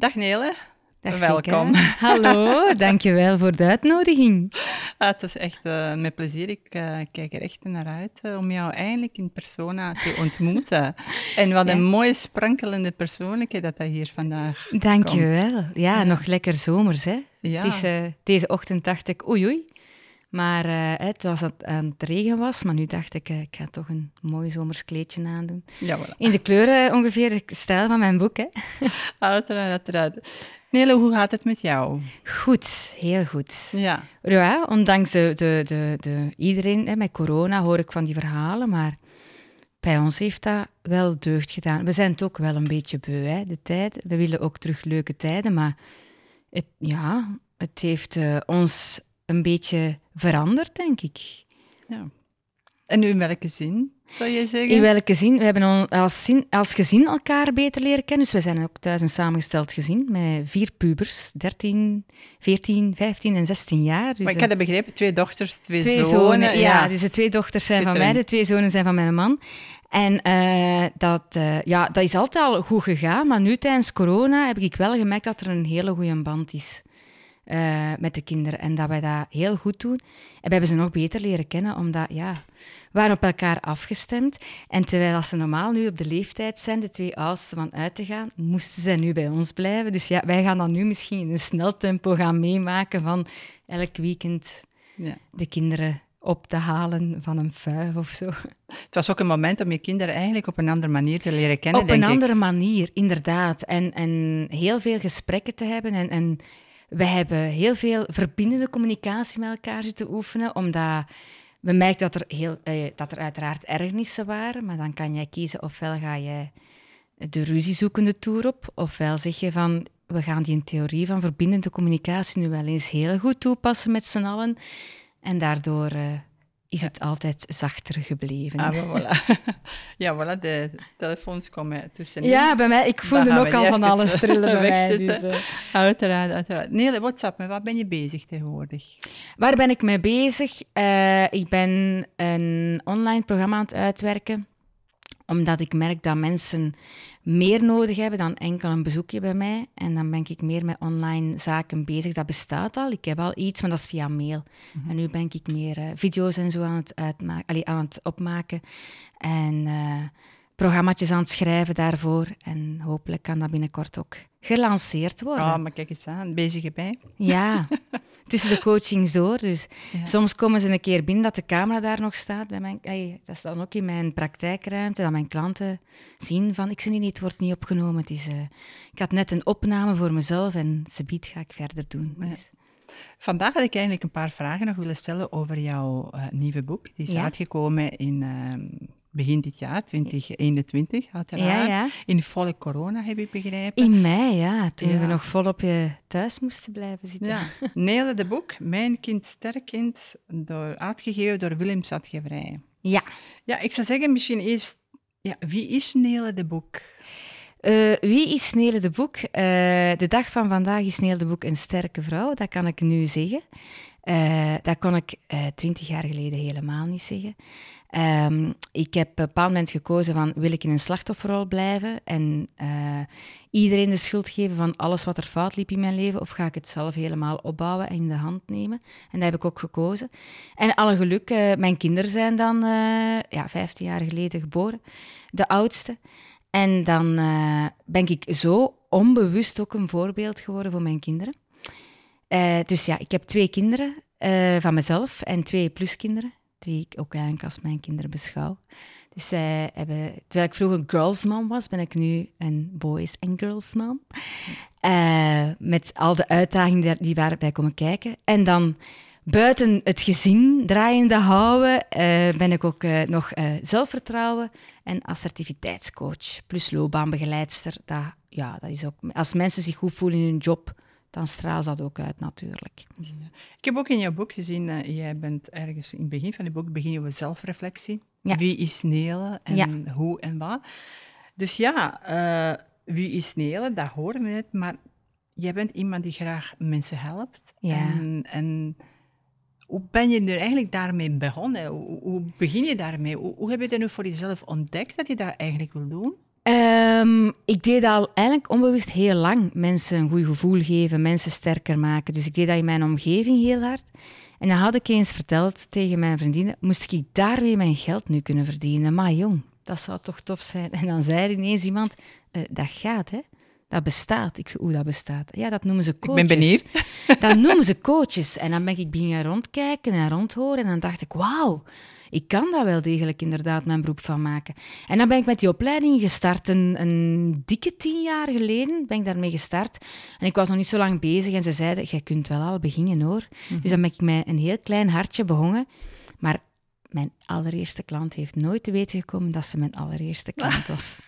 Dag Nele. Dag Welkom. Sika. Hallo, dankjewel voor de uitnodiging. Ah, het is echt uh, met plezier. Ik uh, kijk er echt naar uit uh, om jou eindelijk in persona te ontmoeten. en wat Ja. een mooie sprankelende persoonlijkheid dat dat hier vandaag Dankjewel. Ja, Ja. nog lekker zomers, hè. Ja, Het is, eh, deze ochtend dacht ik, oei oei. Maar eh, het was aan, aan het regen was, maar nu dacht ik, eh, ik ga toch een mooi zomers kleedje aandoen. ja voilà. In de kleuren ongeveer de stijl van mijn boek, hè. Uiteraard, uiteraard. Nele, hoe gaat het met jou? Goed, heel goed. Ja, Ja, ondanks de, de, de, de, iedereen hè, met corona hoor ik van die verhalen, maar bij ons heeft dat wel deugd gedaan. We zijn het ook wel een beetje beu, hè, de tijd. We willen ook terug leuke tijden, maar het, ja, het heeft eh, ons een beetje veranderd, denk ik. ja. En in welke zin, zou je zeggen? In welke zin? We hebben als, zin, als gezin elkaar beter leren kennen. Dus we zijn ook thuis een samengesteld gezin met vier pubers, 13, 14, 15 en 16 jaar. Dus, maar ik had het begrepen, twee dochters, twee, Twee zonen. zonen, ja. Dus de twee dochters zijn van mij, de twee zonen zijn van mijn man. En eh, dat, eh, ja, dat is altijd al goed gegaan, maar nu tijdens corona heb ik wel gemerkt dat er een hele goede band is eh, met de kinderen. En dat wij dat heel goed doen. En we hebben ze nog beter leren kennen, omdat ja, we waren op elkaar afgestemd. En terwijl als ze normaal nu op de leeftijd zijn, de twee oudsten van uit te gaan, moesten ze nu bij ons blijven. Dus ja, wij gaan dat nu misschien in een snel tempo gaan meemaken van elk weekend Ja. de kinderen op te halen van een fuif of zo. Het was ook een moment om je kinderen eigenlijk op een andere manier te leren kennen, op denk een ik. andere manier, inderdaad. En, en heel veel gesprekken te hebben. En, en we hebben heel veel verbindende communicatie met elkaar zitten oefenen, omdat we merkten dat er, heel, eh, dat er uiteraard ergernissen waren, maar dan kan jij kiezen ofwel ga jij de ruziezoekende toer op, ofwel zeg je van we gaan die theorie van verbindende communicatie nu wel eens heel goed toepassen met z'n allen. En daardoor eh, is het altijd zachter gebleven. Ah, voilà. ja, voilà, de telefoons komen tussenin. Ja, bij mij, ik voelde ook al van alles trillen bij mij. Dus, eh. Uiteraard, uiteraard. Nele, WhatsApp, met wat ben je bezig tegenwoordig? Waar ben ik mee bezig? Eh, ik ben een online programma aan het uitwerken, omdat ik merk dat mensen meer nodig hebben dan enkel een bezoekje bij mij. En dan ben ik meer met online zaken bezig. Dat bestaat al. Ik heb al iets, maar dat is via mail. En nu ben ik meer eh, video's en zo aan het, uitma- allee, aan het opmaken. En eh programma's aan het schrijven daarvoor. En hopelijk kan dat binnenkort ook gelanceerd worden. Ah, maar kijk eens aan, bezig erbij. Ja, tussen de coachings door. Dus Ja. soms komen ze een keer binnen dat de camera daar nog staat. Bij mijn, dat is dan ook in mijn praktijkruimte, dat mijn klanten zien van, ik zie niet, het wordt niet opgenomen. Het is, eh, ik had net een opname voor mezelf en ze biedt ga ik verder doen. Ja. Dus, Vandaag had ik eigenlijk een paar vragen nog willen stellen over jouw eh, nieuwe boek. Die is Ja. uitgekomen in ehm, begin dit jaar, 2021, uiteraard. ja, ja. In volle corona, heb ik begrepen. In mei, ja, toen Ja. we nog volop eh, thuis moesten blijven zitten. Ja, Nele de boek, Mijn kind, sterk kind, door, uitgegeven door Willems Uitgeverij. Ja. Ja, ik zou zeggen, misschien eerst, ja, wie is Nele de boek? Eh, wie is Nele de Boek? Eh, de dag van vandaag is Nele de Boek een sterke vrouw, dat kan ik nu zeggen. Eh, dat kon ik eh, twintig jaar geleden helemaal niet zeggen. Ehm, ik heb op een bepaald moment gekozen van, wil ik in een slachtofferrol blijven en eh, iedereen de schuld geven van alles wat er fout liep in mijn leven, of ga ik het zelf helemaal opbouwen en in de hand nemen? En dat heb ik ook gekozen. En alle geluk, mijn kinderen zijn dan ja, 15 jaar geleden geboren, de oudste. En dan ben ik zo onbewust ook een voorbeeld geworden voor mijn kinderen. Eh, dus ja, ik heb twee kinderen eh, van mezelf en twee pluskinderen, die ik ook eigenlijk als mijn kinderen beschouw. Dus zij hebben, terwijl ik vroeger girls mom was, ben ik nu een boys en girls mom. Eh, met al de uitdagingen die- daarbij komen kijken. En dan buiten het gezin draaiende houden, ben ik ook nog zelfvertrouwen en assertiviteitscoach. Plus loopbaanbegeleidster. Dat, ja, dat is ook, als mensen zich goed voelen in hun job, dan straalt dat ook uit natuurlijk. Ik heb ook in jouw boek gezien, eh, jij bent ergens in het begin van het boek, begin je over zelfreflectie. Ja. Wie is Nele en Ja. hoe en wat. Dus ja, eh, wie is Nele, dat horen we net, maar jij bent iemand die graag mensen helpt. Ja. En, en hoe ben je er eigenlijk daarmee begonnen? Hoe, hoe begin je daarmee? Hoe, hoe heb je dat nu voor jezelf ontdekt dat je dat eigenlijk wil doen? Ehm, ik deed al eigenlijk onbewust heel lang mensen een goed gevoel geven, mensen sterker maken. Dus ik deed dat in mijn omgeving heel hard. En dan had ik eens verteld tegen mijn vriendinnen, moest ik daarmee mijn geld nu kunnen verdienen? Maar jong, dat zou toch tof zijn. En dan zei er ineens iemand, uh, dat gaat, hè? Dat bestaat. Ik zei, hoe dat bestaat? Ja, dat noemen ze coaches. Ik ben benieuwd. Dat noemen ze coaches. En dan ben ik beginnen rondkijken en rondhoren. En dan dacht ik, wauw, ik kan daar wel degelijk inderdaad mijn beroep van maken. En dan ben ik met die opleiding gestart. Een, een dikke tien jaar geleden ben ik daarmee gestart. En ik was nog niet zo lang bezig. En ze zeiden, jij kunt wel al beginnen hoor. Mhm. Dus dan ben ik met een heel klein hartje begonnen. Maar mijn allereerste klant heeft nooit te weten gekomen dat ze mijn allereerste klant was.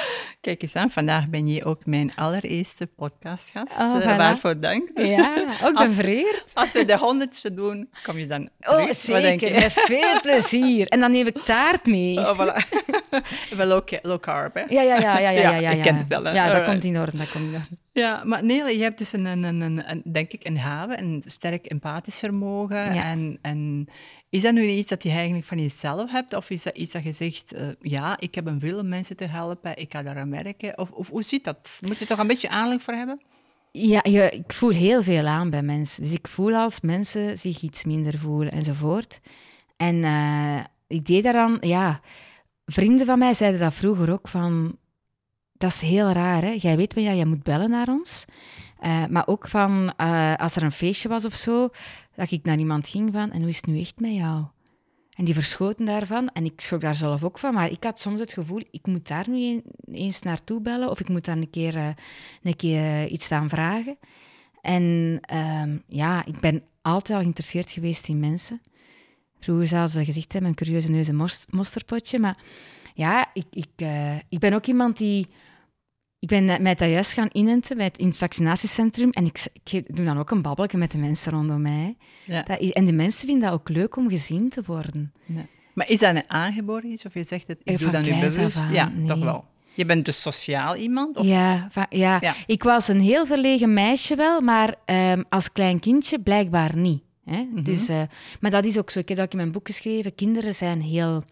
Kijk eens aan, vandaag ben je ook mijn allereerste podcastgast. Oh, Uh, voilà. waarvoor dank. Dus Ja, ook als- bevreerd. Als we de honderdste doen, kom je dan Oh, terug? Zeker. Met veel plezier. En dan neem ik taart mee. Oh, voilà. Wel low, low carb, hè? Ja, ja, ja, ja, ja, Ja, ja, ja. ik ken het wel, hè. Ja, dat komt in orde, dat komt in orde. Ja, maar Nele, je hebt dus een, een, een, een, denk ik, een haven, een sterk empathisch vermogen. Ja. En, en is dat nu iets dat je eigenlijk van jezelf hebt? Of is dat iets dat je zegt, eh, ja, ik heb een wil om mensen te helpen, ik ga daaraan werken? Of, of hoe zit dat? Moet je toch een beetje aanleg voor hebben? Ja, je, ik voel heel veel aan bij mensen. Dus ik voel als mensen zich iets minder voelen enzovoort. En eh, ik deed daaraan, ja, vrienden van mij zeiden dat vroeger ook van, dat is heel raar, hè? Jij weet wanneer je moet bellen naar ons. Eh, maar ook van, eh, als er een feestje was of zo, dat ik naar iemand ging van, en hoe is het nu echt met jou? En die verschoten daarvan. En ik schrok daar zelf ook van. Maar ik had soms het gevoel, ik moet daar nu een- eens naartoe bellen. Of ik moet daar een keer, eh, een keer iets aan vragen. En ehm, ja, ik ben altijd al geïnteresseerd geweest in mensen. Vroeger zelfs eh, gezegd hebben, een curieuze mos- mosterpotje. Maar ja, ik, ik, ik ben ook iemand die... Ik ben eh, mij daar juist gaan inenten bij het, in het vaccinatiecentrum. En ik, doe dan ook een babbelje met de mensen rondom mij. Ja. Dat en de mensen vinden dat ook leuk om gezien te worden. Nee. Maar is dat een aangeboren iets? Of je zegt het, ik Eh, doe dat nu bewust? aan, ja, nee. toch wel. Je bent dus sociaal iemand? Of? Ja, ja. Ja. ik was een heel verlegen meisje wel, maar ehm, als klein kindje blijkbaar niet. Hè? Mhm. dus, eh, maar dat is ook zo. Ik heb dat ook in mijn boek geschreven. Kinderen zijn heel...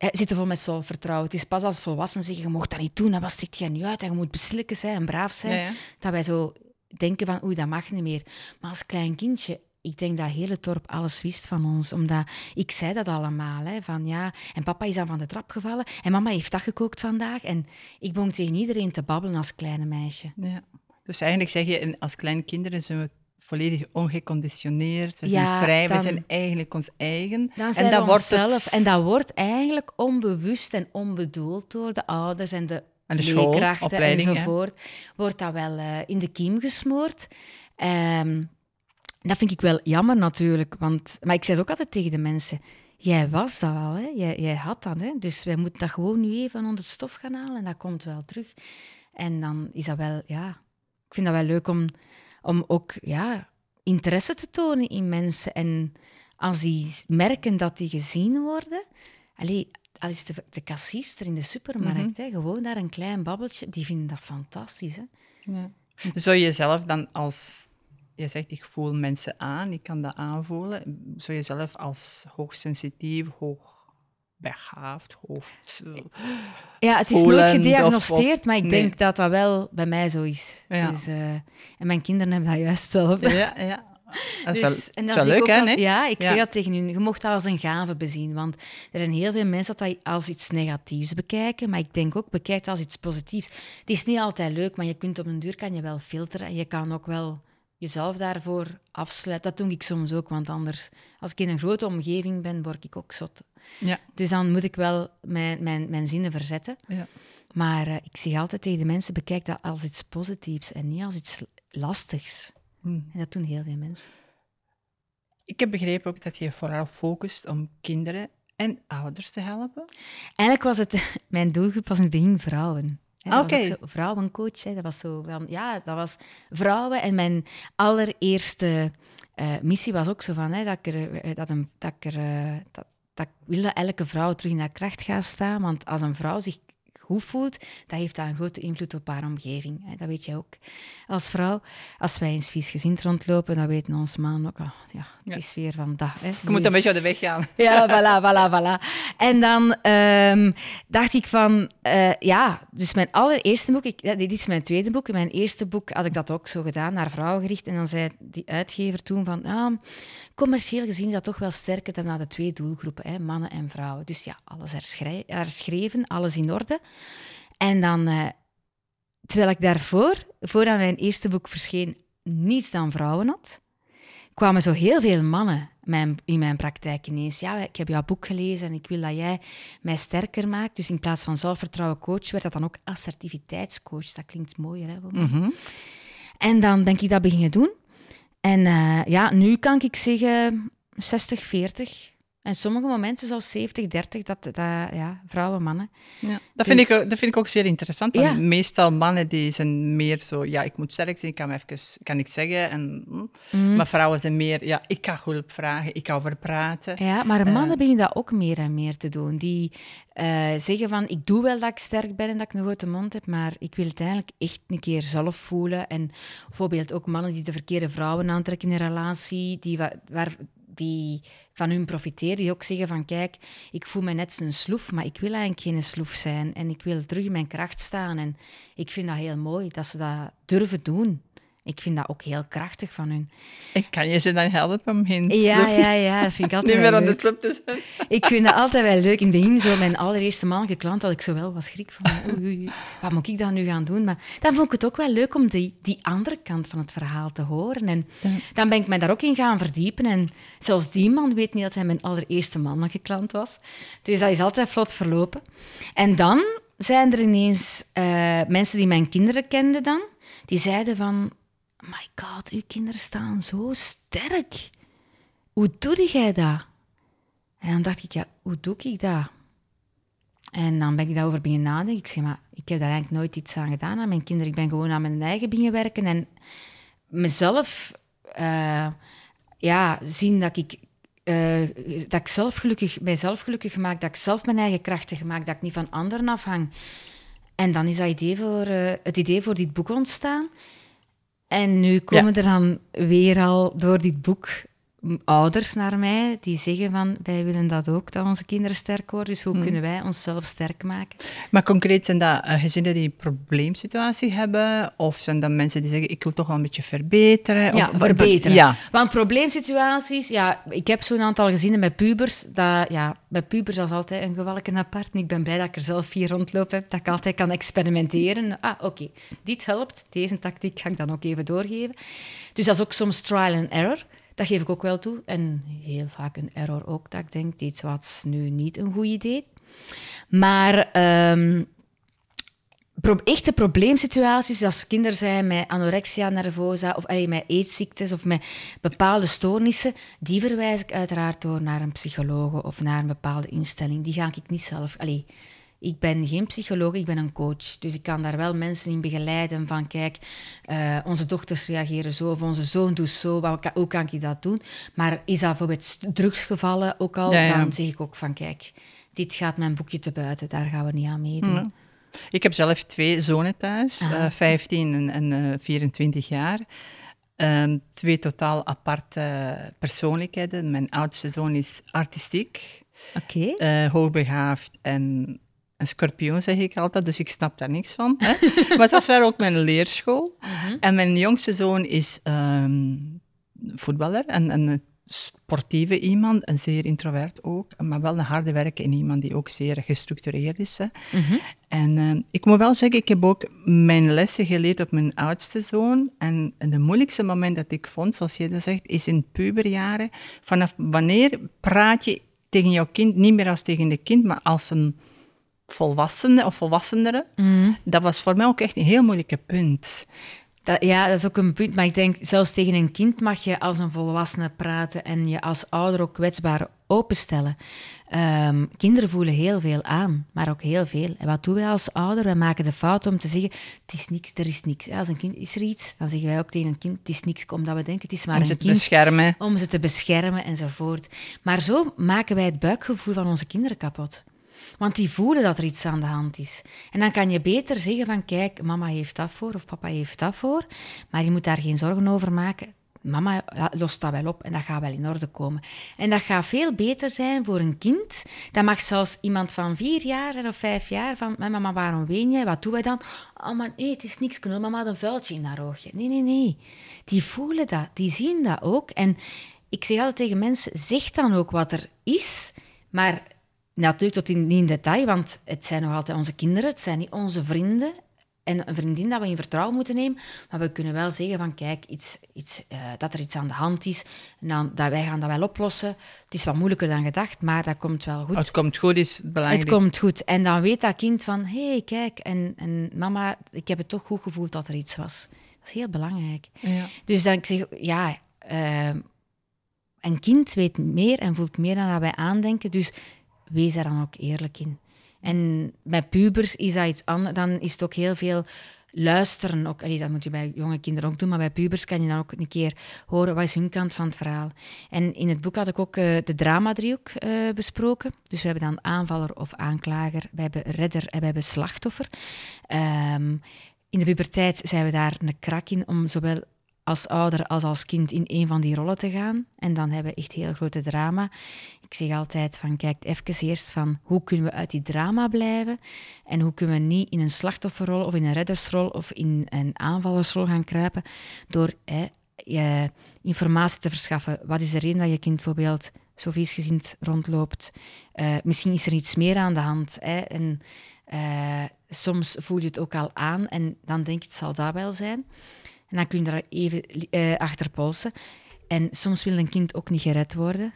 eh, zitten vol met zelfvertrouwen. Het is pas als volwassenen zeggen, je mocht dat niet doen, en wat stikt jij nu uit, en je moet beslikken zijn en braaf zijn, Ja, ja. dat wij zo denken van, oei, dat mag niet meer. Maar als klein kindje, ik denk dat heel het dorp alles wist van ons, omdat ik zei dat allemaal, hè, van ja, en papa is dan van de trap gevallen, en mama heeft dat gekookt vandaag, en ik begon tegen iedereen te babbelen als kleine meisje. Ja. Dus eigenlijk zeg je, als kleine kinderen zijn we volledig ongeconditioneerd, we zijn vrij, dan- we zijn eigenlijk ons eigen. Dan zijn en dat wordt het-. En dat wordt eigenlijk onbewust en onbedoeld door de ouders en de, En de leerkrachten enzovoort. Wordt dat wel eh, in de kiem gesmoord. Ehm, dat vind ik wel jammer natuurlijk. Want, maar ik het ook altijd tegen de mensen. Jij was dat al, hè? Jij, jij had dat. Hè? Dus wij moeten dat gewoon nu even onder het stof gaan halen en dat komt wel terug. En dan is dat wel, ja, ik vind dat wel leuk om, om ook ja, interesse te tonen in mensen. En als die merken dat die gezien worden, allee, al is de, de kassierster in de supermarkt, hè, gewoon daar een klein babbeltje, die vinden dat fantastisch. Hè? Ja. Zou je zelf dan als... Je zegt, ik voel mensen aan, ik kan dat aanvoelen. Zou je zelf als hoogsensitief, hoogbegaafd, hoog... Ja, het is nooit gediagnosteerd, of- maar ik nee. denk dat dat wel bij mij zo is. Ja. Dus, eh, en mijn kinderen hebben dat juist zelf. Ja, ja. Dat is Dus- wel, en dat is dan wel zie ik leuk, hè? nee? Ja, ik Ja. zeg dat tegen u. Je mocht dat als een gave bezien. Want er zijn heel veel mensen dat dat als iets negatiefs bekijken. Maar ik denk ook, bekijk het als iets positiefs. Het is niet altijd leuk, maar je kunt op een duur kan je wel filteren. En je kan ook wel jezelf daarvoor afsluiten. Dat doe ik soms ook, want anders... Als ik in een grote omgeving ben, word ik ook zot. Ja. Dus dan moet ik wel mijn, mijn, mijn zinnen verzetten. Ja. Maar eh, ik zeg altijd tegen de mensen, bekijk dat als iets positiefs en niet als iets lastigs. Hm. En dat doen heel veel mensen. Ik heb begrepen ook dat je vooral focust om kinderen en ouders te helpen. Eigenlijk was het mijn doelgroep was in het begin vrouwen. Oké. vrouwencoach, hè, dat was zo van, ja, dat was vrouwen. En mijn allereerste eh, missie was ook zo van, hè, dat ik er, eh, dat een, dat ik er, dat, dat ik wil dat elke vrouw terug in haar kracht gaat staan. Want als een vrouw zich goed voelt, dat heeft dan een grote invloed op haar omgeving. Hè. Dat weet je ook. Als vrouw, als wij eens vies gezind rondlopen, dan weten onze man ook, oh, ja, het is weer van dat. Hè. Je moet een beetje uit de weg gaan. Ja, voilà, voilà, voilà. En dan ehm, dacht ik van, uh, ja, dus mijn allereerste boek, ik, dit is mijn tweede boek, in mijn eerste boek had ik dat ook zo gedaan, naar vrouwen gericht. En dan zei die uitgever toen van, ah, commercieel gezien is dat toch wel sterker dan naar de twee doelgroepen, hè, mannen en vrouwen. Dus ja, alles herschreven, alles in orde. En dan, uh, terwijl ik daarvoor, voordat mijn eerste boek verscheen, niets dan vrouwen had, kwamen zo heel veel mannen mijn, in mijn praktijk ineens. Ja, ik heb jouw boek gelezen en ik wil dat jij mij sterker maakt. Dus in plaats van zelfvertrouwen coach, werd dat dan ook assertiviteitscoach. Dat klinkt mooier, hè? Mm En dan ben ik dat beginnen doen. En uh, ja, nu kan ik zeggen 60, 40. En sommige momenten zelfs 70, 30, dat, dat, ja, vrouwen, mannen. Ja, dat, vind ik, dat vind ik ook zeer interessant. Want Meestal mannen die zijn meer zo, ja, ik moet sterk zijn, ik kan even kan ik zeggen. En, mm. Maar vrouwen zijn meer, ja, ik kan hulp vragen, ik kan over praten. Ja, maar mannen uh, beginnen dat ook meer en meer te doen. Die uh, zeggen van, ik doe wel dat ik sterk ben en dat ik een grote mond heb, maar ik wil het eigenlijk echt een keer zelf voelen. En bijvoorbeeld ook mannen die de verkeerde vrouwen aantrekken in een relatie, die waar die van hun profiteren, die ook zeggen van kijk, ik voel me net een sloef, maar ik wil eigenlijk geen sloef zijn en ik wil terug in mijn kracht staan. En ik vind dat heel mooi dat ze dat durven doen. Ik vind dat ook heel krachtig van hun. Ik kan je ze dan helpen om geen Ja, ja, ja, dat vind ik altijd Niet meer aan de club te zijn. Ik vind dat altijd wel leuk. In het begin, zo mijn allereerste mannelijke klant, had ik zo wel wat schrik van, oei, oei, wat moet ik dan nu gaan doen? Maar dan vond ik het ook wel leuk om die, die andere kant van het verhaal te horen. En dan ben ik mij daar ook in gaan verdiepen. En zelfs die man weet niet dat hij mijn allereerste mannelijke klant was. Dus dat is altijd vlot verlopen. En dan zijn er ineens uh, mensen die mijn kinderen kenden dan, die zeiden van my god, uw kinderen staan zo sterk. Hoe doe jij dat? En dan dacht ik, ja, hoe doe ik dat? En dan ben ik daarover beginnen nadenken. Ik zeg, maar ik heb daar eigenlijk nooit iets aan gedaan aan mijn kinderen. Ik ben gewoon aan mijn eigen dingen werken en mezelf uh, ja, zien dat ik, uh, dat ik zelf gelukkig, mijzelf gelukkig maak, dat ik zelf mijn eigen krachten maak, dat ik niet van anderen afhang. En dan is dat idee voor, uh, het idee voor dit boek ontstaan. En nu komen er dan weer al door dit boek ouders naar mij die zeggen van wij willen dat ook, dat onze kinderen sterk worden. Dus hoe hmm. kunnen wij onszelf sterk maken? Maar concreet zijn dat uh, gezinnen die een probleemsituatie hebben? Of zijn dat mensen die zeggen ik wil toch wel een beetje verbeteren? Ja, verbeteren. Ja. Want probleemsituaties, ja, ik heb zo'n aantal gezinnen met pubers. Dat, ja, bij pubers is altijd een gevalken apart. ik ben blij dat ik er zelf vier rondloop heb, dat ik altijd kan experimenteren. Ah, oké, dit helpt. Deze tactiek ga ik dan ook even doorgeven. Dus dat is ook soms trial and error. Dat geef ik ook wel toe. En heel vaak een error ook, dat ik denk, dit was nu niet een goed idee. Maar um, echte probleemsituaties, als kinderen zijn met anorexia nervosa of allee, met eetziektes of met bepaalde stoornissen, die verwijs ik uiteraard door naar een psycholoog of naar een bepaalde instelling. Die ga ik niet zelf... Allee, ik ben geen psycholoog, ik ben een coach. Dus ik kan daar wel mensen in begeleiden van kijk, uh, onze dochters reageren zo of onze zoon doet zo, wat, hoe kan ik dat doen? Maar is dat bijvoorbeeld drugsgevallen ook al, dan zeg ik ook van kijk, dit gaat mijn boekje te buiten, daar gaan we niet aan meedoen. Ik heb zelf twee zonen thuis, uh, ah. 15 en, en uh, eh, 24 jaar. Ehm, twee totaal aparte persoonlijkheden. Mijn oudste zoon is artistiek, okay. hoogbegaafd en een scorpioen, zeg ik altijd, dus ik snap daar niks van. Hè? maar het was wel ook mijn leerschool. Mhm. En mijn jongste zoon is um, voetballer en een sportieve iemand, een zeer introvert ook, maar wel een harde werker en iemand die ook zeer gestructureerd is. Hè. Mhm. En uh, ik moet wel zeggen, ik heb ook mijn lessen geleerd op mijn oudste zoon. En de moeilijkste moment dat ik vond, zoals je dat zegt, is in puberjaren. Vanaf wanneer praat je tegen jouw kind niet meer als tegen een kind, maar als een volwassenen of volwasseneren. Mm. Dat was voor mij ook echt een heel moeilijke punt. Dat, ja, dat is ook een punt. Maar ik denk, zelfs tegen een kind mag je als een volwassene praten en je als ouder ook kwetsbaar openstellen. Um, kinderen voelen heel veel aan, maar ook heel veel. En wat doen wij als ouder? Wij maken de fout om te zeggen, het is niks, er is niks. Als een kind is er iets, dan zeggen wij ook tegen een kind, het is niks, omdat we denken, het is maar om een kind. Om ze te beschermen. Om ze te beschermen enzovoort. Maar zo maken wij het buikgevoel van onze kinderen kapot. Want die voelen dat er iets aan de hand is. En dan kan je beter zeggen van, kijk, mama heeft dat voor of papa heeft dat voor, maar je moet daar geen zorgen over maken. Mama lost dat wel op en dat gaat wel in orde komen. En dat gaat veel beter zijn voor een kind. Dat mag zelfs iemand van vier jaar of vijf jaar van... Mama, waarom ween jij? Wat doen wij dan? Oh, nee, het is niks. Kunnen mama een vuiltje in haar oogje? Nee, nee, nee. Die voelen dat. Die zien dat ook. En ik zeg altijd tegen mensen, zeg dan ook wat er is. Maar natuurlijk tot in, niet in detail, want het zijn nog altijd onze kinderen. Het zijn niet onze vrienden en een vriendin dat we in vertrouwen moeten nemen. Maar we kunnen wel zeggen van kijk, iets, iets, uh, dat er iets aan de hand is. En dan, dat wij gaan dat wel oplossen. Het is wat moeilijker dan gedacht, maar dat komt wel goed. Als het komt goed is het belangrijk. Het komt goed. En dan weet dat kind van hé, hey, kijk, en, en mama, ik heb het toch goed gevoeld dat er iets was. Dat is heel belangrijk. Ja. Dus dan ik zeg ja, uh, een kind weet meer en voelt meer dan dat wij aandenken. Dus wees daar dan ook eerlijk in. En bij pubers is dat iets anders. Dan is het ook heel veel luisteren. Ook, dat moet je bij jonge kinderen ook doen, maar bij pubers kan je dan ook een keer horen wat is hun kant van het verhaal. En in het boek had ik ook uh, de dramadriehoek uh, besproken. Dus we hebben dan aanvaller of aanklager, we hebben redder en we hebben slachtoffer. Um, in de puberteit zijn we daar een krak in om zowel als ouder als als kind in een van die rollen te gaan. En dan hebben we echt heel grote drama. Ik zeg altijd van, kijk even eerst van, hoe kunnen we uit die drama blijven? En hoe kunnen we niet in een slachtofferrol of in een reddersrol of in een aanvallersrol gaan kruipen door hè, je informatie te verschaffen. Wat is de reden dat je kind bijvoorbeeld zo viesgezind rondloopt? Uh, misschien is er iets meer aan de hand. Hè? En uh, soms voel je het ook al aan en dan denk je, het zal dat wel zijn. En dan kun je daar even uh, achter polsen. En soms wil een kind ook niet gered worden.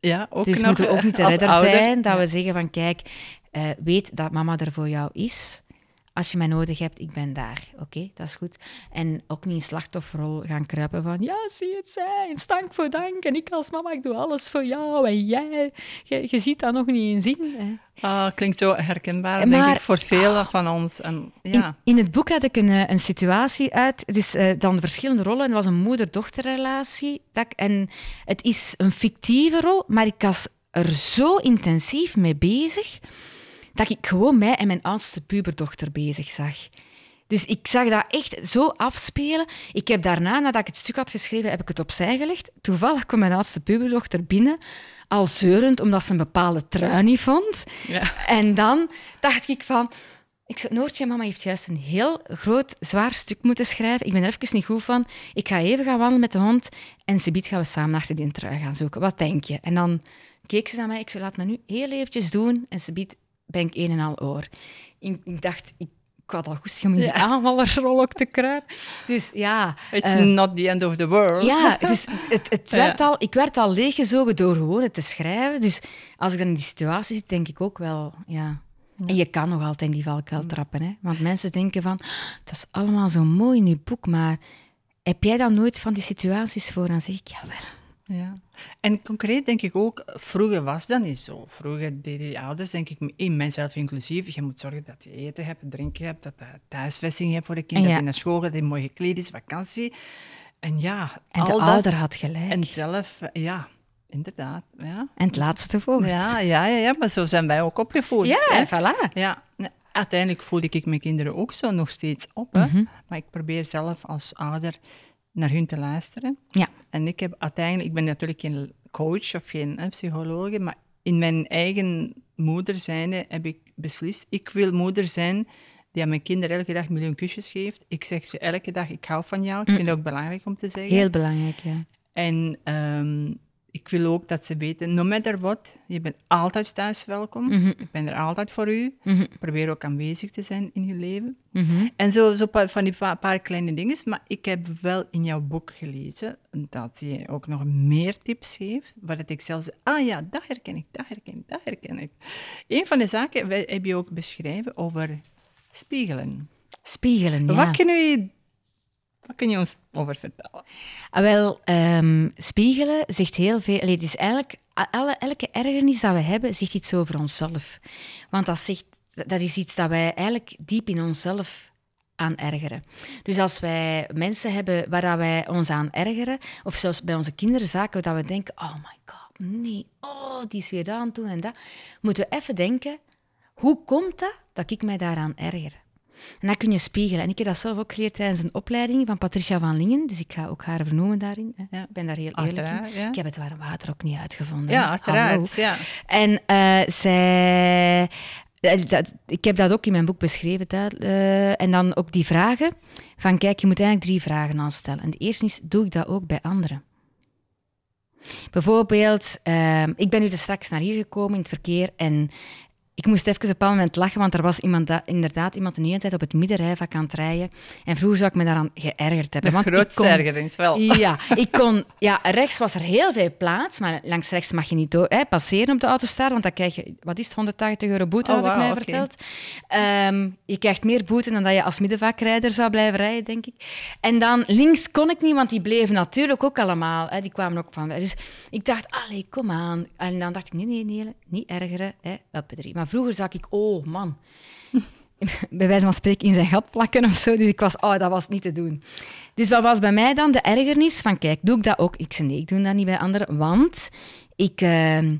Ja, ook dus moeten we ook niet de redder zijn, dat we zeggen van kijk, uh, weet dat mama er voor jou is als je mij nodig hebt, ik ben daar. Oké, dat is goed. En ook niet in slachtofferrol gaan kruipen van, ja, zie het zijn, stank voor dank. En ik als mama, ik doe alles voor jou. En jij, je, je ziet dat nog niet in zin. Hè. Ah, klinkt zo herkenbaar, maar, denk ik, voor velen ah, van ons. En, ja. in, in, het boek had ik een, eh, een situatie uit, dus uh, dan verschillende rollen. Het was een moeder-dochterrelatie. En het is een fictieve rol, maar ik was er zo intensief mee bezig dat ik gewoon mij en mijn oudste puberdochter bezig zag. Dus ik zag dat echt zo afspelen. Ik heb daarna, nadat ik het stuk had geschreven, heb ik het opzij gelegd. Toevallig kwam mijn oudste puberdochter binnen, al zeurend, omdat ze een bepaalde trui niet vond. Ja. En dan dacht ik van... Ik zei, Noortje, mama heeft juist een heel groot, zwaar stuk moeten schrijven. Ik ben er even niet goed van. Ik ga even gaan wandelen met de hond en biedt gaan we samen achter die trui gaan zoeken. Wat denk je? En dan keek ze naar mij. Ik zei, laat me nu heel eventjes doen. En biedt ben ik een en al oor. Ik, ik dacht, ik, ik had al goed om in die ja. aanvallersrol ook te kruipen. Dus ja... It's uh, not the end of the world. Ja, dus het, het werd al, ik werd al leeggezogen door gewoon het te schrijven. Dus als ik dan in die situatie zit, denk ik ook wel... Ja. En je kan nog altijd in die valkuil trappen. Hè? Want mensen denken van, dat is allemaal zo mooi in je boek, maar heb jij dan nooit van die situaties voor? Dan zeg ik, jawel. Ja. En concreet denk ik ook, vroeger was dat niet zo. Vroeger deden die ouders, denk ik, in mijzelf inclusief, je moet zorgen dat je eten hebt, drinken hebt, dat je thuisvesting hebt voor de kinderen, ja. dat je naar school gaat, dat je mooi gekleed is, vakantie. En ja, en de ouder had gelijk. En zelf, ja, inderdaad. Ja. En het laatste woord. Ja, ja, ja, ja, maar zo zijn wij ook opgevoed. Ja, hè? voilà. Ja, uiteindelijk voel ik mijn kinderen ook zo nog steeds op. Hè? Mm -hmm. Maar ik probeer zelf als ouder naar hun te luisteren. Ja. En ik heb uiteindelijk, ik ben natuurlijk geen coach of geen hè, psycholoog, maar in mijn eigen moeder zijn heb ik beslist, ik wil moeder zijn die aan mijn kinderen elke dag een miljoen kusjes geeft. Ik zeg ze elke dag, ik hou van jou. Ik vind het ook belangrijk om te zeggen. Heel belangrijk, ja. En um, ik wil ook dat ze weten, no matter what, je bent altijd thuis welkom. Mm -hmm. Ik ben er altijd voor u. Mm -hmm. Probeer ook aanwezig te zijn in je leven. Mm -hmm. En zo, zo van die paar, paar kleine dingen. Maar ik heb wel in jouw boek gelezen dat je ook nog meer tips geeft. Waar ik zelf zeg, ah ja, dat herken ik, dat herken ik, dat herken ik. Een van de zaken heb je ook beschreven over spiegelen. Spiegelen, ja. Wat kun je wat kun je ons over vertellen? Ah, wel, um, spiegelen zegt heel veel. Allee, is eigenlijk, alle, elke ergernis dat we hebben, zegt iets over onszelf. Want dat, zegt, dat is iets dat wij eigenlijk diep in onszelf aan ergeren. Dus als wij mensen hebben waar wij ons aan ergeren, of zelfs bij onze kinderen zaken dat we denken, oh my god, nee, oh, die is weer aan toe en dat. Moeten we even denken, hoe komt dat dat ik mij daaraan erger? En dat kun je spiegelen. En ik heb dat zelf ook geleerd tijdens een opleiding van Patricia van Lingen. Dus ik ga ook haar vernoemen daarin. Ja. Ik ben daar heel eerlijk in. Ik heb het warm water ook niet uitgevonden. Ja, uiteraard. Ja. En uh, zij... Eh, dat, ik heb dat ook in mijn boek beschreven. Dat, uh, en dan ook die vragen. Van kijk, je moet eigenlijk drie vragen aanstellen. En de eerste is, doe ik dat ook bij anderen? Bijvoorbeeld, uh, ik ben nu dus straks naar hier gekomen in het verkeer en ik moest even op een bepaald moment lachen, want er was iemand dat, inderdaad iemand de hele tijd op het middenrijvak aan het rijden. En vroeger zou ik me daaraan geërgerd hebben. De want grootste kon, ergernis wel. Ja, ik kon, ja, rechts was er heel veel plaats, maar langs rechts mag je niet door, hè, passeren op de autostraat, want dan krijg je, wat is het, 180 euro boete, oh, had ik mij verteld. Um, je krijgt meer boete dan dat je als middenvakrijder zou blijven rijden, denk ik. En dan links kon ik niet, want die bleven natuurlijk ook allemaal, hè, die kwamen ook van... Dus ik dacht, allee, kom aan. En dan dacht ik, nee, nee, nee, niet ergeren, hè, up drie. Maar vroeger zag ik, oh man, bij wijze van spreken in zijn gat plakken of zo. Dus ik was, oh, dat was niet te doen. Dus wat was bij mij dan de ergernis? Van kijk, doe ik dat ook? Ik zei nee, ik doe dat niet bij anderen, want ik, uh,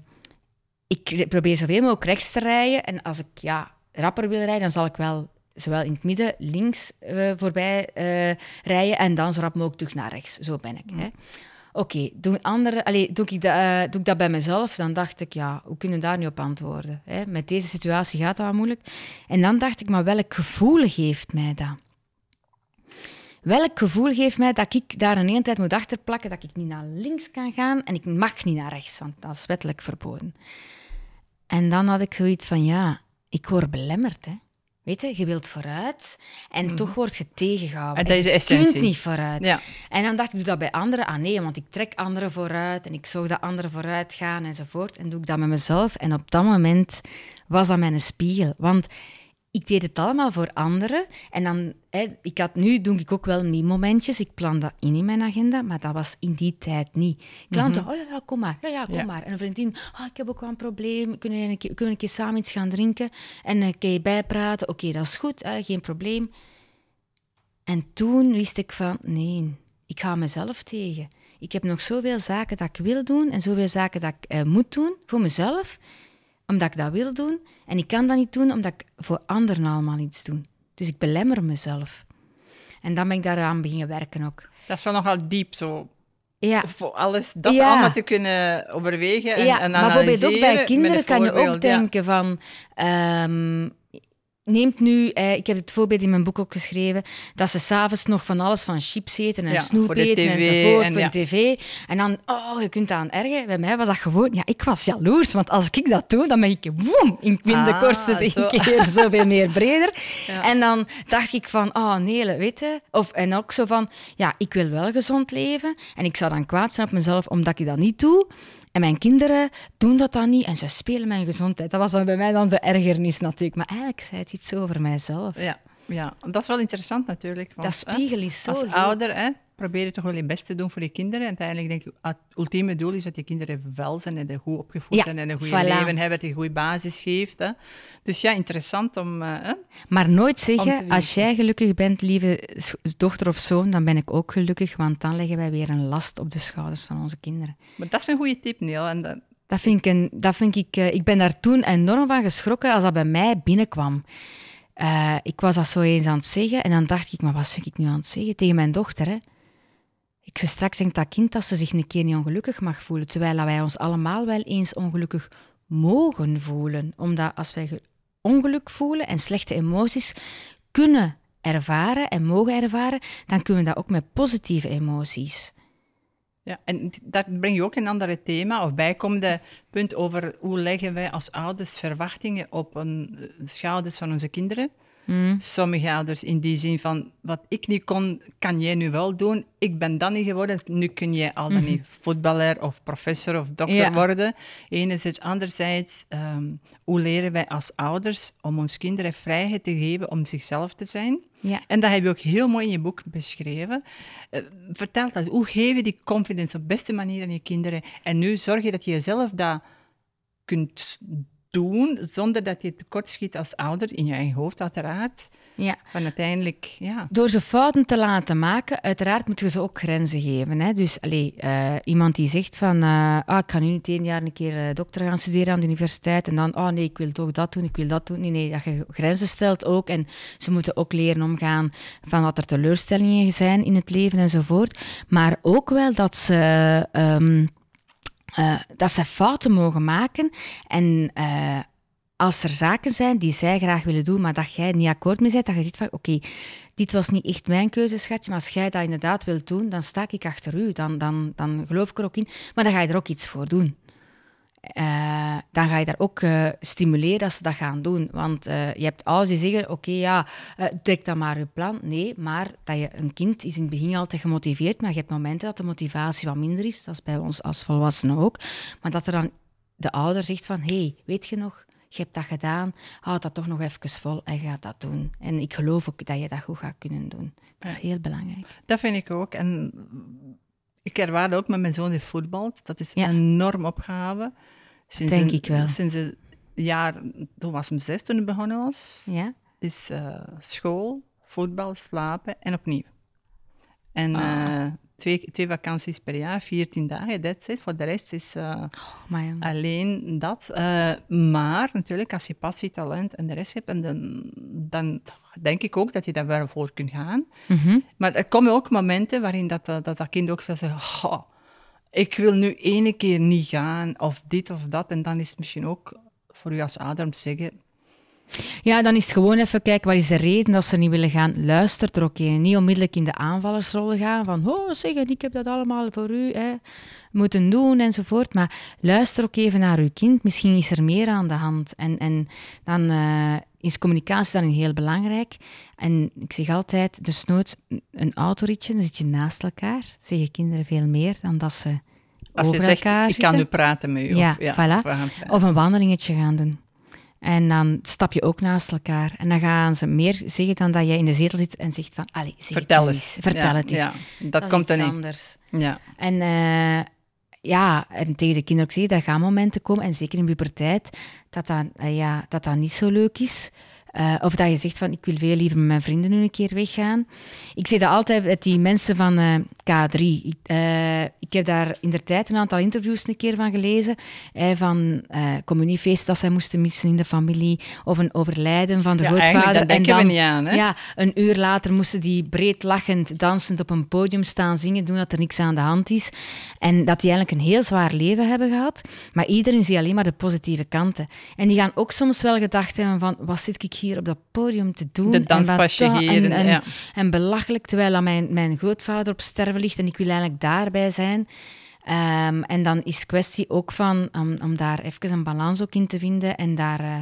ik probeer zoveel mogelijk rechts te rijden. En als ik ja, rapper wil rijden, dan zal ik wel zowel in het midden links uh, voorbij uh, rijden en dan zo rap mogelijk terug naar rechts. Zo ben ik. Hè. Oké, doe, ik dat, uh, doe ik dat bij mezelf? Dan dacht ik, ja, hoe kunnen daar niet op antwoorden? Hè? Met deze situatie gaat dat wel moeilijk. En dan dacht ik, maar welk gevoel geeft mij dat? Welk gevoel geeft mij dat ik daar een hele tijd moet achterplakken, dat ik niet naar links kan gaan en ik mag niet naar rechts, want dat is wettelijk verboden. En dan had ik zoiets van, ja, ik word belemmerd. Hè. Weet je, je wilt vooruit en mhm. toch word je tegengehouden. En dat is de essentie. Je kunt niet vooruit. Ja. En dan dacht ik, doe dat bij anderen. Ah nee, want ik trek anderen vooruit en ik zorg dat anderen vooruit gaan enzovoort. En doe ik dat met mezelf. En op dat moment was dat mijn spiegel. Want ik deed het allemaal voor anderen. En dan, hè, ik had, nu doe ik ook wel momentjes. Ik plan dat in in mijn agenda, maar dat was in die tijd niet. Klanten, mm oh ja, ja, kom maar. Ja, ja, kom maar. En een vriendin, oh, ik heb ook wel een probleem. Kunnen we een keer, kunnen we een keer samen iets gaan drinken? En een keer bijpraten. Oké, dat is goed, hè, geen probleem. En toen wist ik van, nee, ik ga mezelf tegen. Ik heb nog zoveel zaken dat ik wil doen en zoveel zaken dat ik uh, moet doen voor mezelf omdat ik dat wil doen. En ik kan dat niet doen omdat ik voor anderen allemaal iets doe. Dus ik belemmer mezelf. En dan ben ik daaraan beginnen werken ook. Dat is wel nogal diep zo. Ja. Voor alles dat allemaal te kunnen overwegen en, ja, en Maar bijvoorbeeld ook bij kinderen kan je ook denken van... Um, neemt nu, eh, ik heb het voorbeeld in mijn boek ook geschreven, dat ze s'avonds nog van alles van chips eten en snoep eten enzovoort en, voor de tv. En dan, oh, je kunt aan ergen. Bij mij was dat gewoon, ja, ik was jaloers, want als ik dat doe, dan ben ik, woem, in minder ah, kortste een keer zoveel meer breder. En dan dacht ik van, oh nee, weet je. Of, en ook zo van, ja, ik wil wel gezond leven en ik zou dan kwaad zijn op mezelf omdat ik dat niet doe. En mijn kinderen doen dat dan niet en ze spelen mijn gezondheid. Dat was dan bij mij dan de ergernis natuurlijk. Maar eigenlijk zei het iets over mijzelf. Ja, ja. dat is wel interessant natuurlijk. Want, dat spiegel is zo... Als ouder hè, probeer je toch wel je best te doen voor je kinderen. En uiteindelijk denk ik, het ultieme doel is dat je kinderen wel zijn en goed opgevoed zijn en een goed leven hebben, dat je een goede basis geeft. Hè. Dus ja, interessant om... Uh, maar nooit zeggen, als jij gelukkig bent, lieve dochter of zoon, dan ben ik ook gelukkig, want dan leggen wij weer een last op de schouders van onze kinderen. Maar dat is een goede tip, Neil. En dat... Dat vind ik, een, dat vind ik, uh, ik ben daar toen enorm van geschrokken als dat bij mij binnenkwam. Uh, ik was dat zo eens aan het zeggen en dan dacht ik, maar wat zeg ik nu aan het zeggen tegen mijn dochter? Hè? Ik zei straks denkt dat kind dat ze zich een keer niet ongelukkig mag voelen, terwijl wij ons allemaal wel eens ongelukkig mogen voelen. Omdat als wij ongeluk voelen en slechte emoties kunnen ervaren en mogen ervaren, dan kunnen we dat ook met positieve emoties. Ja, en dat breng je ook een ander thema, of bijkomende punt over hoe leggen wij als ouders verwachtingen op een schouders van onze kinderen. Mm. Sommige ouders in die zin van, wat ik niet kon, kan jij nu wel doen. Ik ben dan niet geworden, nu kun jij al dan mhm. niet voetballer of professor of dokter worden. Enerzijds, anderzijds, ehm, hoe leren wij als ouders om ons kinderen vrijheid te geven om zichzelf te zijn? Ja. En dat heb je ook heel mooi in je boek beschreven. Uh, vertel dat, hoe geef je die confidence op de beste manier aan je kinderen? En nu zorg je dat je jezelf dat kunt doen zonder dat je tekortschiet als ouder, in je eigen hoofd uiteraard. Ja. Van uiteindelijk, ja. Door ze fouten te laten maken, uiteraard moeten je ze ook grenzen geven. Hè? Dus allee, uh, iemand die zegt van, uh, ah, ik ga nu niet één jaar een keer uh, dokter gaan studeren aan de universiteit en dan, oh nee, ik wil toch dat doen, ik wil dat doen. Nee, nee, dat je grenzen stelt ook. En ze moeten ook leren omgaan van wat er teleurstellingen zijn in het leven enzovoort. Maar ook wel dat ze... Um, uh, dat ze fouten mogen maken en uh, als er zaken zijn die zij graag willen doen, maar dat jij niet akkoord mee bent, dat je ziet van oké, dit was niet echt mijn keuze, schatje, maar als jij dat inderdaad wilt doen, dan sta ik achter u, dan, dan, dan geloof ik er ook in, maar dan ga je er ook iets voor doen. Uh, dan ga je daar ook uh, stimuleren als ze dat gaan doen. Want uh, je hebt ouders die zeggen, oké, okay, ja, trek dan maar je plan. Nee, maar dat je een kind is in het begin altijd gemotiveerd, maar je hebt momenten dat de motivatie wat minder is. Dat is bij ons als volwassenen ook. Maar dat er dan de ouder zegt van, hé, hey, weet je nog, je hebt dat gedaan, houd dat toch nog even vol en ga dat doen. En ik geloof ook dat je dat goed gaat kunnen doen. Dat is heel belangrijk. Dat vind ik ook. En ik ervaar ook met mijn zoon die voetbalt. Dat is een enorm opgave. Sinds Denk ik wel. Sinds een jaar, toen was hem zes toen hij begonnen was. Ja. Is uh, school, voetbal, slapen en opnieuw. En ah. uh, twee, twee vakanties per jaar, 14 dagen, that's it. Voor de rest is uh, oh, alleen dat. maar natuurlijk, als je passie, talent en de rest hebt, en dan, dan denk ik ook dat je daar wel voor kunt gaan. Mm -hmm. Maar er komen ook momenten waarin dat, dat, dat kind ook zal zeggen... Oh, ik wil nu ene keer niet gaan, of dit of dat. En dan is het misschien ook voor u als ouder te zeggen... Ja, dan is het gewoon even kijken, wat is de reden dat ze niet willen gaan? Luister er ook in. Niet onmiddellijk in de aanvallersrol gaan, van, oh, zeg, ik heb dat allemaal voor u hè, moeten doen, enzovoort. Maar luister ook even naar uw kind. Misschien is er meer aan de hand. En, en dan uh, is communicatie dan heel belangrijk. En ik zeg altijd, desnoods een autoritje, dan zit je naast elkaar. Zeggen kinderen veel meer dan dat ze Als over je zegt, elkaar ik kan nu praten met u. Ja, of, ja, voilà. of een wandelingetje gaan doen. En dan stap je ook naast elkaar. En dan gaan ze meer zeggen dan dat jij in de zetel zit en zegt van, allee, zeg Vertel het eens. Vertel ja, het eens. Ja, dat, dat komt iets niet. anders. Ja. En uh, ja, en tegen de kinderen ook zeggen, er gaan momenten komen, en zeker in puberteit, dat dat, uh, ja, dat, dat niet zo leuk is. Uh, of dat je zegt van ik wil veel liever met mijn vrienden nu een keer weggaan. Ik zeg dat altijd met die mensen van uh, K3. Ik, uh, ik, heb daar in de tijd een aantal interviews een keer van gelezen. van communiefeest dat zij moesten missen in de familie. Of een overlijden van de ja, grootvader. en dan, niet aan. Hè? Ja, een uur later moesten die breed lachend, dansend op een podium staan zingen. Doen dat er niks aan de hand is. En dat die eigenlijk een heel zwaar leven hebben gehad. Maar iedereen ziet alleen maar de positieve kanten. En die gaan ook soms wel gedacht hebben van wat zit ik hier hier op dat podium te doen. De danspasje en, hier. En, en, ja. en, belachelijk, terwijl mijn, mijn grootvader op sterven ligt en ik wil eigenlijk daarbij zijn. Um, en dan is kwestie ook van om, om daar even een balans ook in te vinden en daar uh,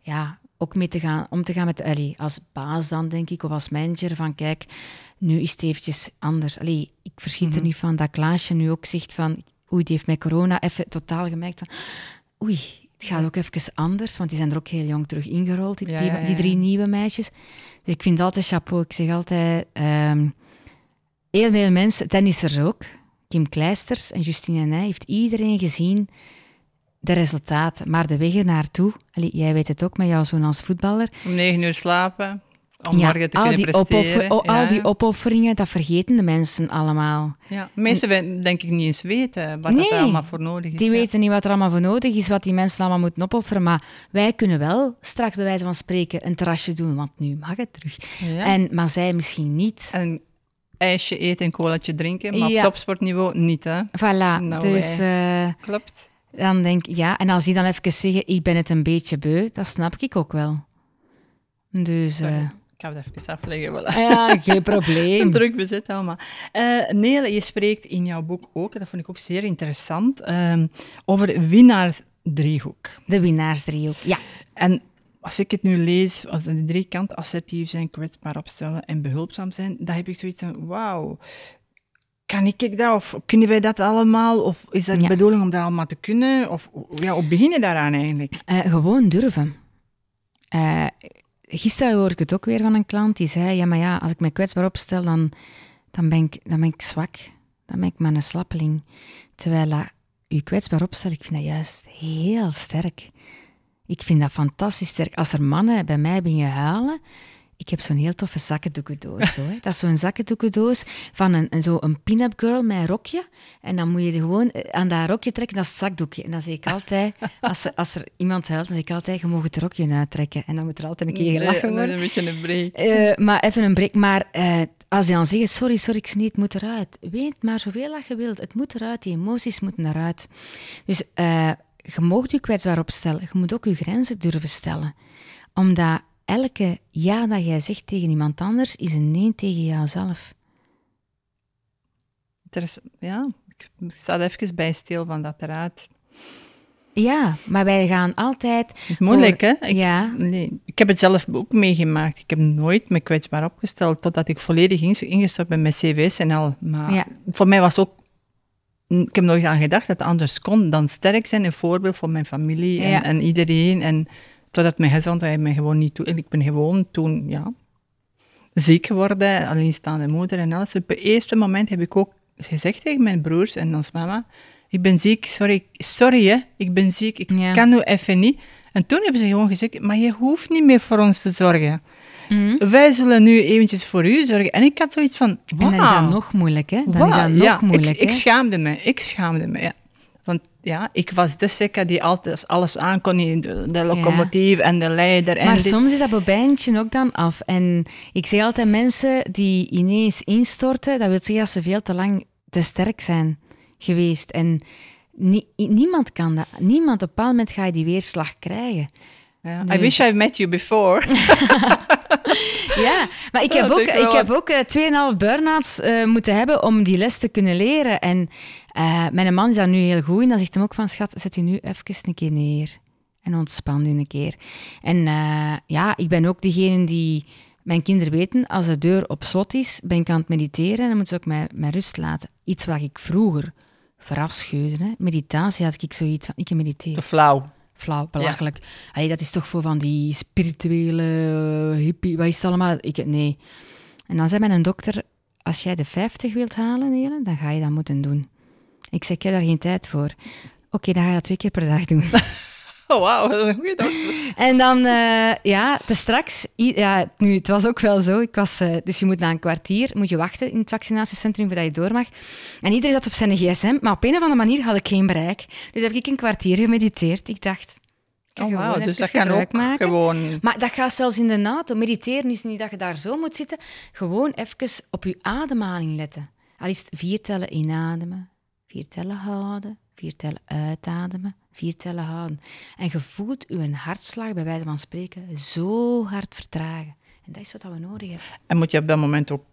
ja, ook mee te gaan, om te gaan met, allee, als baas dan denk ik, of als manager, van kijk, nu is het eventjes anders. Allee, ik verschiet mm -hmm. er Mhm. niet van dat Klaasje nu ook zegt van, oei, die heeft met corona even totaal gemerkt van, oei, het gaat ook even anders, want die zijn er ook heel jong terug ingerold, die, Ja, die, ja, ja, die drie nieuwe meisjes. Dus ik vind altijd chapeau. Ik zeg altijd, ehm, heel veel mensen, tennissers ook, Kim Kleisters en Justine Nij, heeft iedereen gezien de resultaten. Maar de weg naartoe, allee, jij weet het ook met jouw zoon als voetballer, Om negen uur slapen, om Ja, morgen te al kunnen die, presteren. oh, ja. al die opofferingen, dat vergeten de mensen allemaal. ja. Mensen we- denk ik niet eens weten wat Nee, er allemaal voor nodig is. Die weten niet wat er allemaal voor nodig is, wat die mensen allemaal moeten opofferen. Maar wij kunnen wel straks bij wijze van spreken een terrasje doen, want nu mag het terug. En, maar zij misschien niet. En ijsje eten en colaatje drinken, maar Ja. op topsportniveau niet, hè? Voilà, Nou, dus eh, Klopt. dan denk ik, ja. En als die dan even zeggen, ik ben het een beetje beu, dat snap ik ook wel. Dus, eh, Ik ga het even afleggen, voilà. ja, geen probleem. Druk bezet allemaal. Eh Nele, je spreekt in jouw boek ook, dat vond ik ook zeer interessant, ehm, over winnaarsdriehoek. De winnaarsdriehoek, ja. En als ik het nu lees, als de drie kanten assertief zijn, kwetsbaar opstellen en behulpzaam zijn, dan heb ik zoiets van, wauw, kan ik dat? Of kunnen wij dat allemaal? Of is dat de Ja. bedoeling om dat allemaal te kunnen? Of ja, hoe begin je daaraan eigenlijk? Eh, gewoon durven. Eh, gisteren hoorde ik het ook weer van een klant die zei: Ja, maar ja, als ik me kwetsbaar opstel, dan, dan, ben, ik, dan ben ik zwak. Dan ben ik maar een slappeling. Terwijl dat, je kwetsbaar opstellen, ik vind dat juist heel sterk. Ik vind dat fantastisch sterk. Als er mannen bij mij beginnen huilen, ik heb zo'n heel toffe zakkendoekendoos. Zo, hè. Dat is zo'n zakkendoekendoos van een, een, zo een pin-up girl met een rokje. En dan moet je gewoon eh, aan dat rokje trekken, dat is het zakdoekje. En dan zeg ik altijd, als er, als er iemand huilt, dan zeg ik altijd, je mag het rokje uittrekken. En dan moet er altijd een keer gelachen Nee, dat is worden. een beetje een break. Eh, maar even een break. Maar eh, als je dan zegt, sorry, sorry, ik het moet eruit. Weet maar zoveel dat je wilt. Het moet eruit, die emoties moeten eruit. Dus je mag je kwetsbaar opstellen. Je moet ook je grenzen durven stellen. Omdat elke ja dat jij zegt tegen iemand anders, is een nee tegen jouzelf. Er is, ja, ik sta even bij stil van dat eruit. Ja, maar wij gaan altijd... Moeilijk, voor- hè? Ik, ja. nee, ik heb het zelf ook meegemaakt. Ik heb nooit me kwetsbaar opgesteld totdat ik volledig ing- ingestort ben met CVS en al. Maar Ja. voor mij was ook... Ik heb nooit aan gedacht dat het anders kon dan sterk zijn, een voorbeeld voor mijn familie en, Ja. en iedereen. En totdat mijn gezondheid me gewoon niet toe... en Ik ben gewoon toen, ja, ziek geworden, alleenstaande moeder en alles. Op het eerste moment heb ik ook gezegd tegen mijn broers en ons mama, ik ben ziek, sorry, sorry hè, ik ben ziek, ik Ja. kan nu even niet. En toen hebben ze gewoon gezegd, maar je hoeft niet meer voor ons te zorgen. Mhm. Wij zullen nu eventjes voor u zorgen. En ik had zoiets van, En dan is dat nog moeilijk, hè? Dan is dat nog ja, moeilijk, ik, ik schaamde me, ik schaamde me, ja. Ja, ik was de sekka die altijd alles aankon, die- de, de locomotief en de leider. En Maar dit. soms is dat bobijntje ook dan af. En ik zeg altijd, mensen die ineens instorten, dat wil zeggen dat ze veel te lang te sterk zijn geweest. En nie- niemand kan dat. Niemand, op een bepaald moment ga je die weerslag krijgen. Ja. I wish I've met you before. Ja, maar ik heb ook, ik heb ook eh, 2,5 burn-outs eh, moeten hebben om die les te kunnen leren. En eh, mijn man is daar nu heel goed in. Dan zegt hem ook van, schat, zet je nu even een keer neer. En ontspan nu een keer. En eh, ja, ik ben ook degene die... Mijn kinderen weten, als de deur op slot is, ben ik aan het mediteren en dan moeten ze ook mij, mij rust laten. Iets wat ik vroeger verafscheurde. Hè. Meditatie had ik zoiets van, ik mediteer Te flauw. flauw, belachelijk. Allee, dat is toch voor van die spirituele eh, hippie, wat is het allemaal? Ik, nee. En dan zei mijn dokter, als jij de 50 wilt halen, dan ga je dat moeten doen. Ik zeg, ik heb daar geen tijd voor. Oké, dan ga je dat twee keer per dag doen. Oh, wauw, dat is een goede dokter. en dan, eh, ja, te straks, ja, nu, het was ook wel zo, ik was, eh, dus je moet na een kwartier, moet je wachten in het vaccinatiecentrum voordat je door mag. En iedereen zat op zijn gsm, maar op een of andere manier had ik geen bereik. Dus heb ik een kwartier gemediteerd. Ik dacht, ik Oh, wauw, dus dat kan ook maken. gewoon... Maar dat gaat zelfs in de auto. Mediteren is niet dat je daar zo moet zitten. Gewoon even op je ademhaling letten. Al is het vier tellen inademen, vier tellen houden, vier tellen uitademen, vier tellen houden. En je voelt je hartslag, bij wijze van spreken, zo hard vertragen. En dat is wat we nodig hebben. En moet je op dat moment ook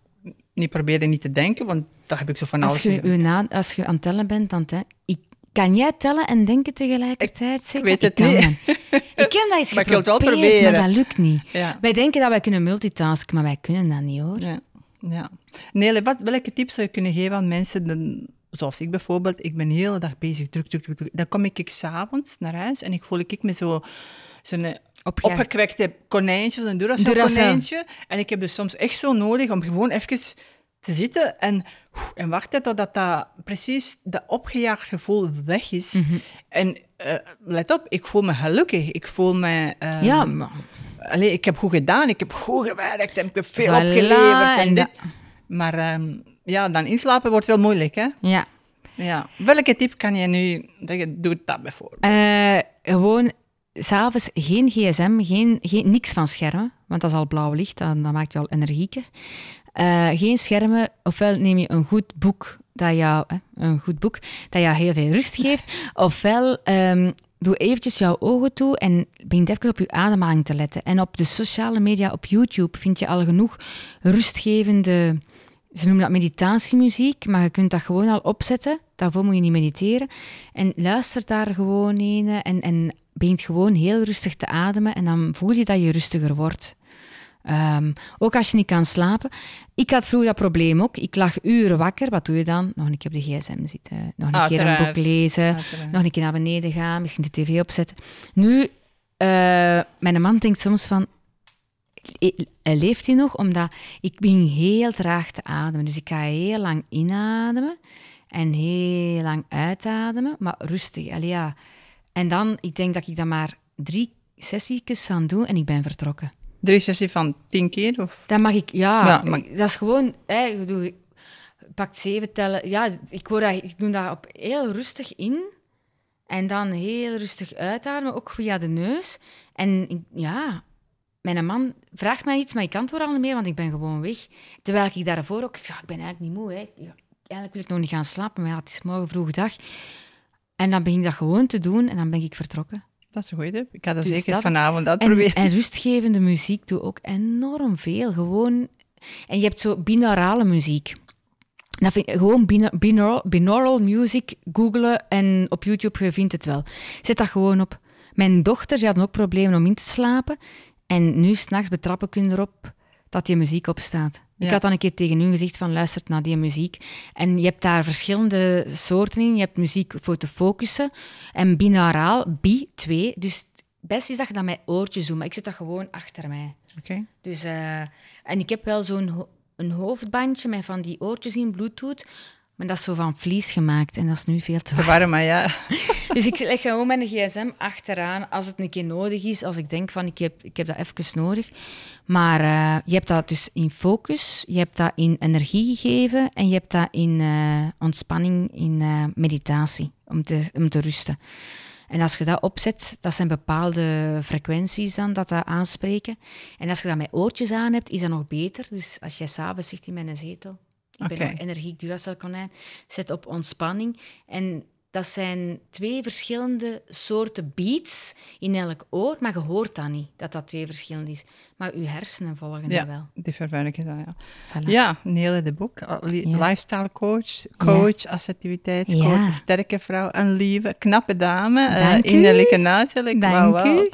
niet proberen niet te denken, want daar heb ik zo van alles Als je, gezien. je na, als je aan het tellen bent, dan... Te, ik, kan jij tellen en denken tegelijkertijd? Zeker? weet het kan niet. dat. Ik heb dat eens Maar ik wil het wel geprobeerd, maar dat lukt niet. Ja. Wij denken dat wij kunnen multitasken, maar wij kunnen dat niet, hoor. Ja. ja. Nele, wat, welke tips zou je kunnen geven aan mensen, zoals ik bijvoorbeeld, ik ben de hele dag bezig, druk, druk, druk, druk. Dan kom ik, ik s'avonds naar huis en ik voel ik me zo, zo'n eh, Opgejaagd. opgekwekte konijntje, zo'n Duracell konijntje. En ik heb dus soms echt zo nodig om gewoon even te zitten en, en wachten totdat dat precies dat opgejaagd gevoel weg is. Mhm. En eh, let op, ik voel me gelukkig. Ik voel me... ehm, Ja, maar, Allee, ik heb goed gedaan, ik heb goed gewerkt en ik heb veel Voilà, opgeleverd. En en dit. Maar ehm, ja, dan inslapen wordt wel moeilijk, hè? ja. Ja. Welke tip kan je nu... Dat je doet dat bijvoorbeeld. Eh, gewoon s'avonds geen gsm, geen, geen, niks van schermen, want dat is al blauw licht, dan, dan maakt je al energieker. Eh, geen schermen, ofwel neem je een goed boek dat jou, een goed boek dat jou heel veel rust geeft, ofwel ehm, doe eventjes jouw ogen toe en begin even op je ademhaling te letten. En op de sociale media, op YouTube, vind je al genoeg rustgevende ze noemen dat meditatiemuziek, maar je kunt dat gewoon al opzetten. Daarvoor moet je niet mediteren. En luister daar gewoon in en, en begint gewoon heel rustig te ademen. En dan voel je dat je rustiger wordt. Ehm, ook als je niet kan slapen. Ik had vroeger dat probleem ook. Ik lag uren wakker. Wat doe je dan? Nog een keer op de gsm zitten. Nog een keer een boek lezen. Nog een keer naar beneden gaan. Misschien de tv opzetten. Nu, eh, mijn man denkt soms van... "Le- Leeft hij nog? Omdat ik begin heel traag te ademen. Dus ik ga heel lang inademen en heel lang uitademen, maar rustig. Allee, ja. En dan, ik denk dat ik dat maar drie sessies aan doen en ik ben vertrokken. Drie sessies van tien keer? Of? Dat mag ik, ja. Dat is gewoon, hè, ik bedoel, pakt zeven tellen. Ja, ik, hoor dat, ik doe dat op heel rustig in en dan heel rustig uitademen, ook via de neus. En ja, mijn man vraagt mij iets, maar ik antwoord al niet meer, want ik ben gewoon weg. Terwijl ik daarvoor ook, ik zeg, ik ben eigenlijk niet moe. Hè. Ja, Eigenlijk wil ik nog niet gaan slapen, maar ja, het is morgen vroeg dag. En dan begin ik dat gewoon te doen en dan ben ik vertrokken. Dat is een goeie tip. Ik ga dat Dus zeker dat- vanavond En, uitproberen. en rustgevende muziek doet ook enorm veel. Gewoon, en je hebt zo binaurale muziek. Dat vind ik gewoon bina- binaural, binaural music googlen en op YouTube, je vindt het wel. Zet dat gewoon op. Mijn dochter, ze had ook problemen om in te slapen. En nu s'nachts betrappen kun je erop dat die muziek opstaat. Ik Ja. had dan een keer tegen u gezegd van luistert naar die muziek. En je hebt daar verschillende soorten in. Je hebt muziek voor te focussen. En binauraal, bi, twee. Dus het beste is dat je dat met oortjes doet. Maar ik zet dat gewoon achter mij. Oké. Dus, eh, en ik heb wel zo'n een hoofdbandje met van die oortjes in Bluetooth. Maar dat is zo van vlies gemaakt en dat is nu veel te warm. Maar ja. Dus ik leg gewoon mijn gsm achteraan als het een keer nodig is. Als ik denk van ik heb, ik heb dat even nodig. Maar eh, je hebt dat dus in focus, je hebt dat in energie geven en je hebt dat in eh, ontspanning, in eh, meditatie, om te, om te rusten. En als je dat opzet, dat zijn bepaalde frequenties dan dat dat aanspreken. En als je dat met oortjes aan hebt, is dat nog beter. Dus als jij s'avonds zegt in mijn zetel, ik ben energiek Duracell konijn, zet op ontspanning. En dat zijn twee verschillende soorten beats in elk oor, maar je hoort dat niet, dat dat twee verschillende is. Maar je hersenen volgen Ja. dat wel. Die verwerk je dan, ja. Voilà. Ja, Nele de Boek. Ja. Lifestyle coach, coach, assertiviteitscoach, Ja. sterke vrouw, een lieve, knappe dame. eh, Dank innerlijke natuurlijk. Dank.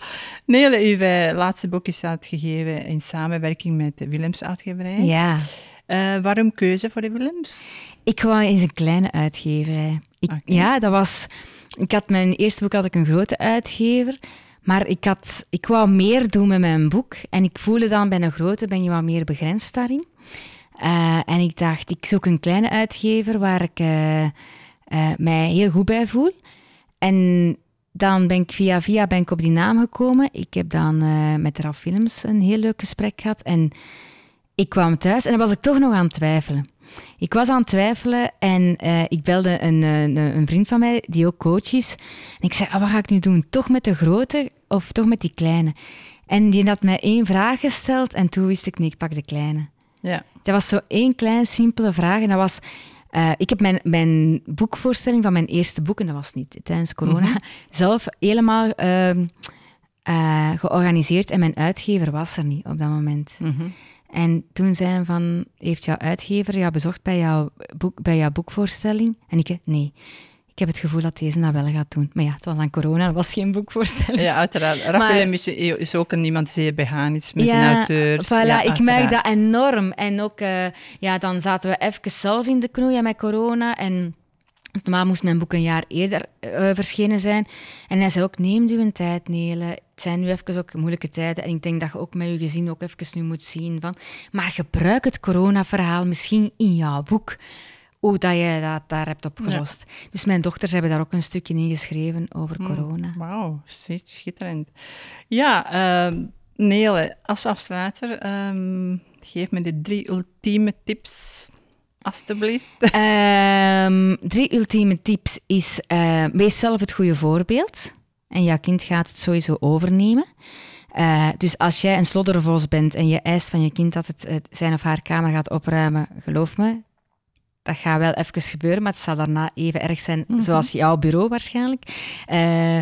Nele, uw eh, laatste boek is uitgegeven in samenwerking met de Willems uitgeverij. Ja. Eh, waarom keuze voor de Willems? Ik wou eens een kleine uitgeverij. Ik. Ja, dat was... Ik had mijn eerste boek had ik een grote uitgever, maar ik, had, ik wou meer doen met mijn boek. En ik voelde dan bij een grote ben je wat meer begrensd daarin. Eh, en ik dacht, ik zoek een kleine uitgever waar ik eh, mij heel goed bij voel. En dan ben ik via via ben ik op die naam gekomen. Ik heb dan met Raf Films een heel leuk gesprek gehad. En ik kwam thuis en dan was ik toch nog aan het twijfelen. Ik was aan het twijfelen en eh, ik belde een, een, een vriend van mij die ook coach is. En ik zei, ah, wat ga ik nu doen? Toch met de grote of toch met die kleine? En die had mij één vraag gesteld en toen wist ik, nee, ik pak de kleine. Ja. Dat was zo één kleine, simpele vraag. En dat was... eh, ik heb mijn, mijn boekvoorstelling van mijn eerste boek, en dat was niet tijdens corona, zelf helemaal ehm, eh, georganiseerd. En mijn uitgever was er niet op dat moment. Mhm. En toen zei hij van, heeft jouw uitgever jou bezocht bij jouw, boek, bij jouw boekvoorstelling? En ik, nee. Ik heb het gevoel dat deze dat wel gaat doen. Maar ja, het was aan corona, het was geen boekvoorstelling. Ja, uiteraard. Raphaël is, is ook een iemand die zeer begaan is met zijn auteurs. Voilà, Ja, ik merk dat enorm. En ook, eh, ja, dan zaten we even zelf in de knoeien met corona. En normaal moest mijn boek een jaar eerder eh, verschenen zijn. En hij zei ook, neem u een tijd, Nele. Het zijn nu even ook moeilijke tijden. En ik denk dat je ook met je gezin ook even nu moet zien van... Maar gebruik het corona-verhaal misschien in jouw boek. Hoe dat je dat daar hebt opgelost. Dus mijn dochters hebben daar ook een stukje in geschreven over Hmm. corona. Wauw, schit- schitterend. Ja, ehm Nele, als afsluiter, ehm, geef me de drie ultieme tips, alstublieft. Ehm, drie ultieme tips is, eh, wees zelf het goede voorbeeld. En jouw kind gaat het sowieso overnemen. Eh, dus als jij een sloddervos bent en je eist van je kind dat het, het zijn of haar kamer gaat opruimen, geloof me, dat gaat wel even gebeuren, maar het zal daarna even erg zijn, zoals jouw bureau waarschijnlijk. Eh,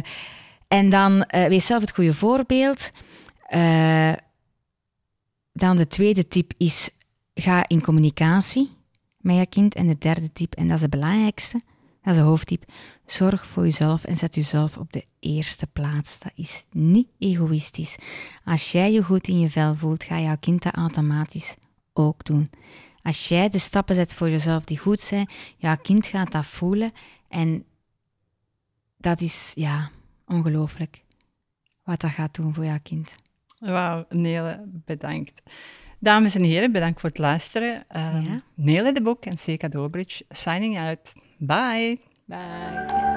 en dan eh, wees zelf het goede voorbeeld. Dan de tweede tip is, ga in communicatie met je kind. En de derde tip, en dat is de belangrijkste, dat is de hoofdtip, zorg voor jezelf en zet jezelf op de eerste plaats. Dat is niet egoïstisch. Als jij je goed in je vel voelt, ga jouw kind dat automatisch ook doen. Als jij de stappen zet voor jezelf die goed zijn, jouw kind gaat dat voelen. En dat is, ja, ongelooflijk. Wat dat gaat doen voor jouw kind. Wauw, Nele, bedankt. Dames en heren, bedankt voor het luisteren. Ehm Ja. Nele de Boek en Seka Dobridge, signing out. Bye. Bye.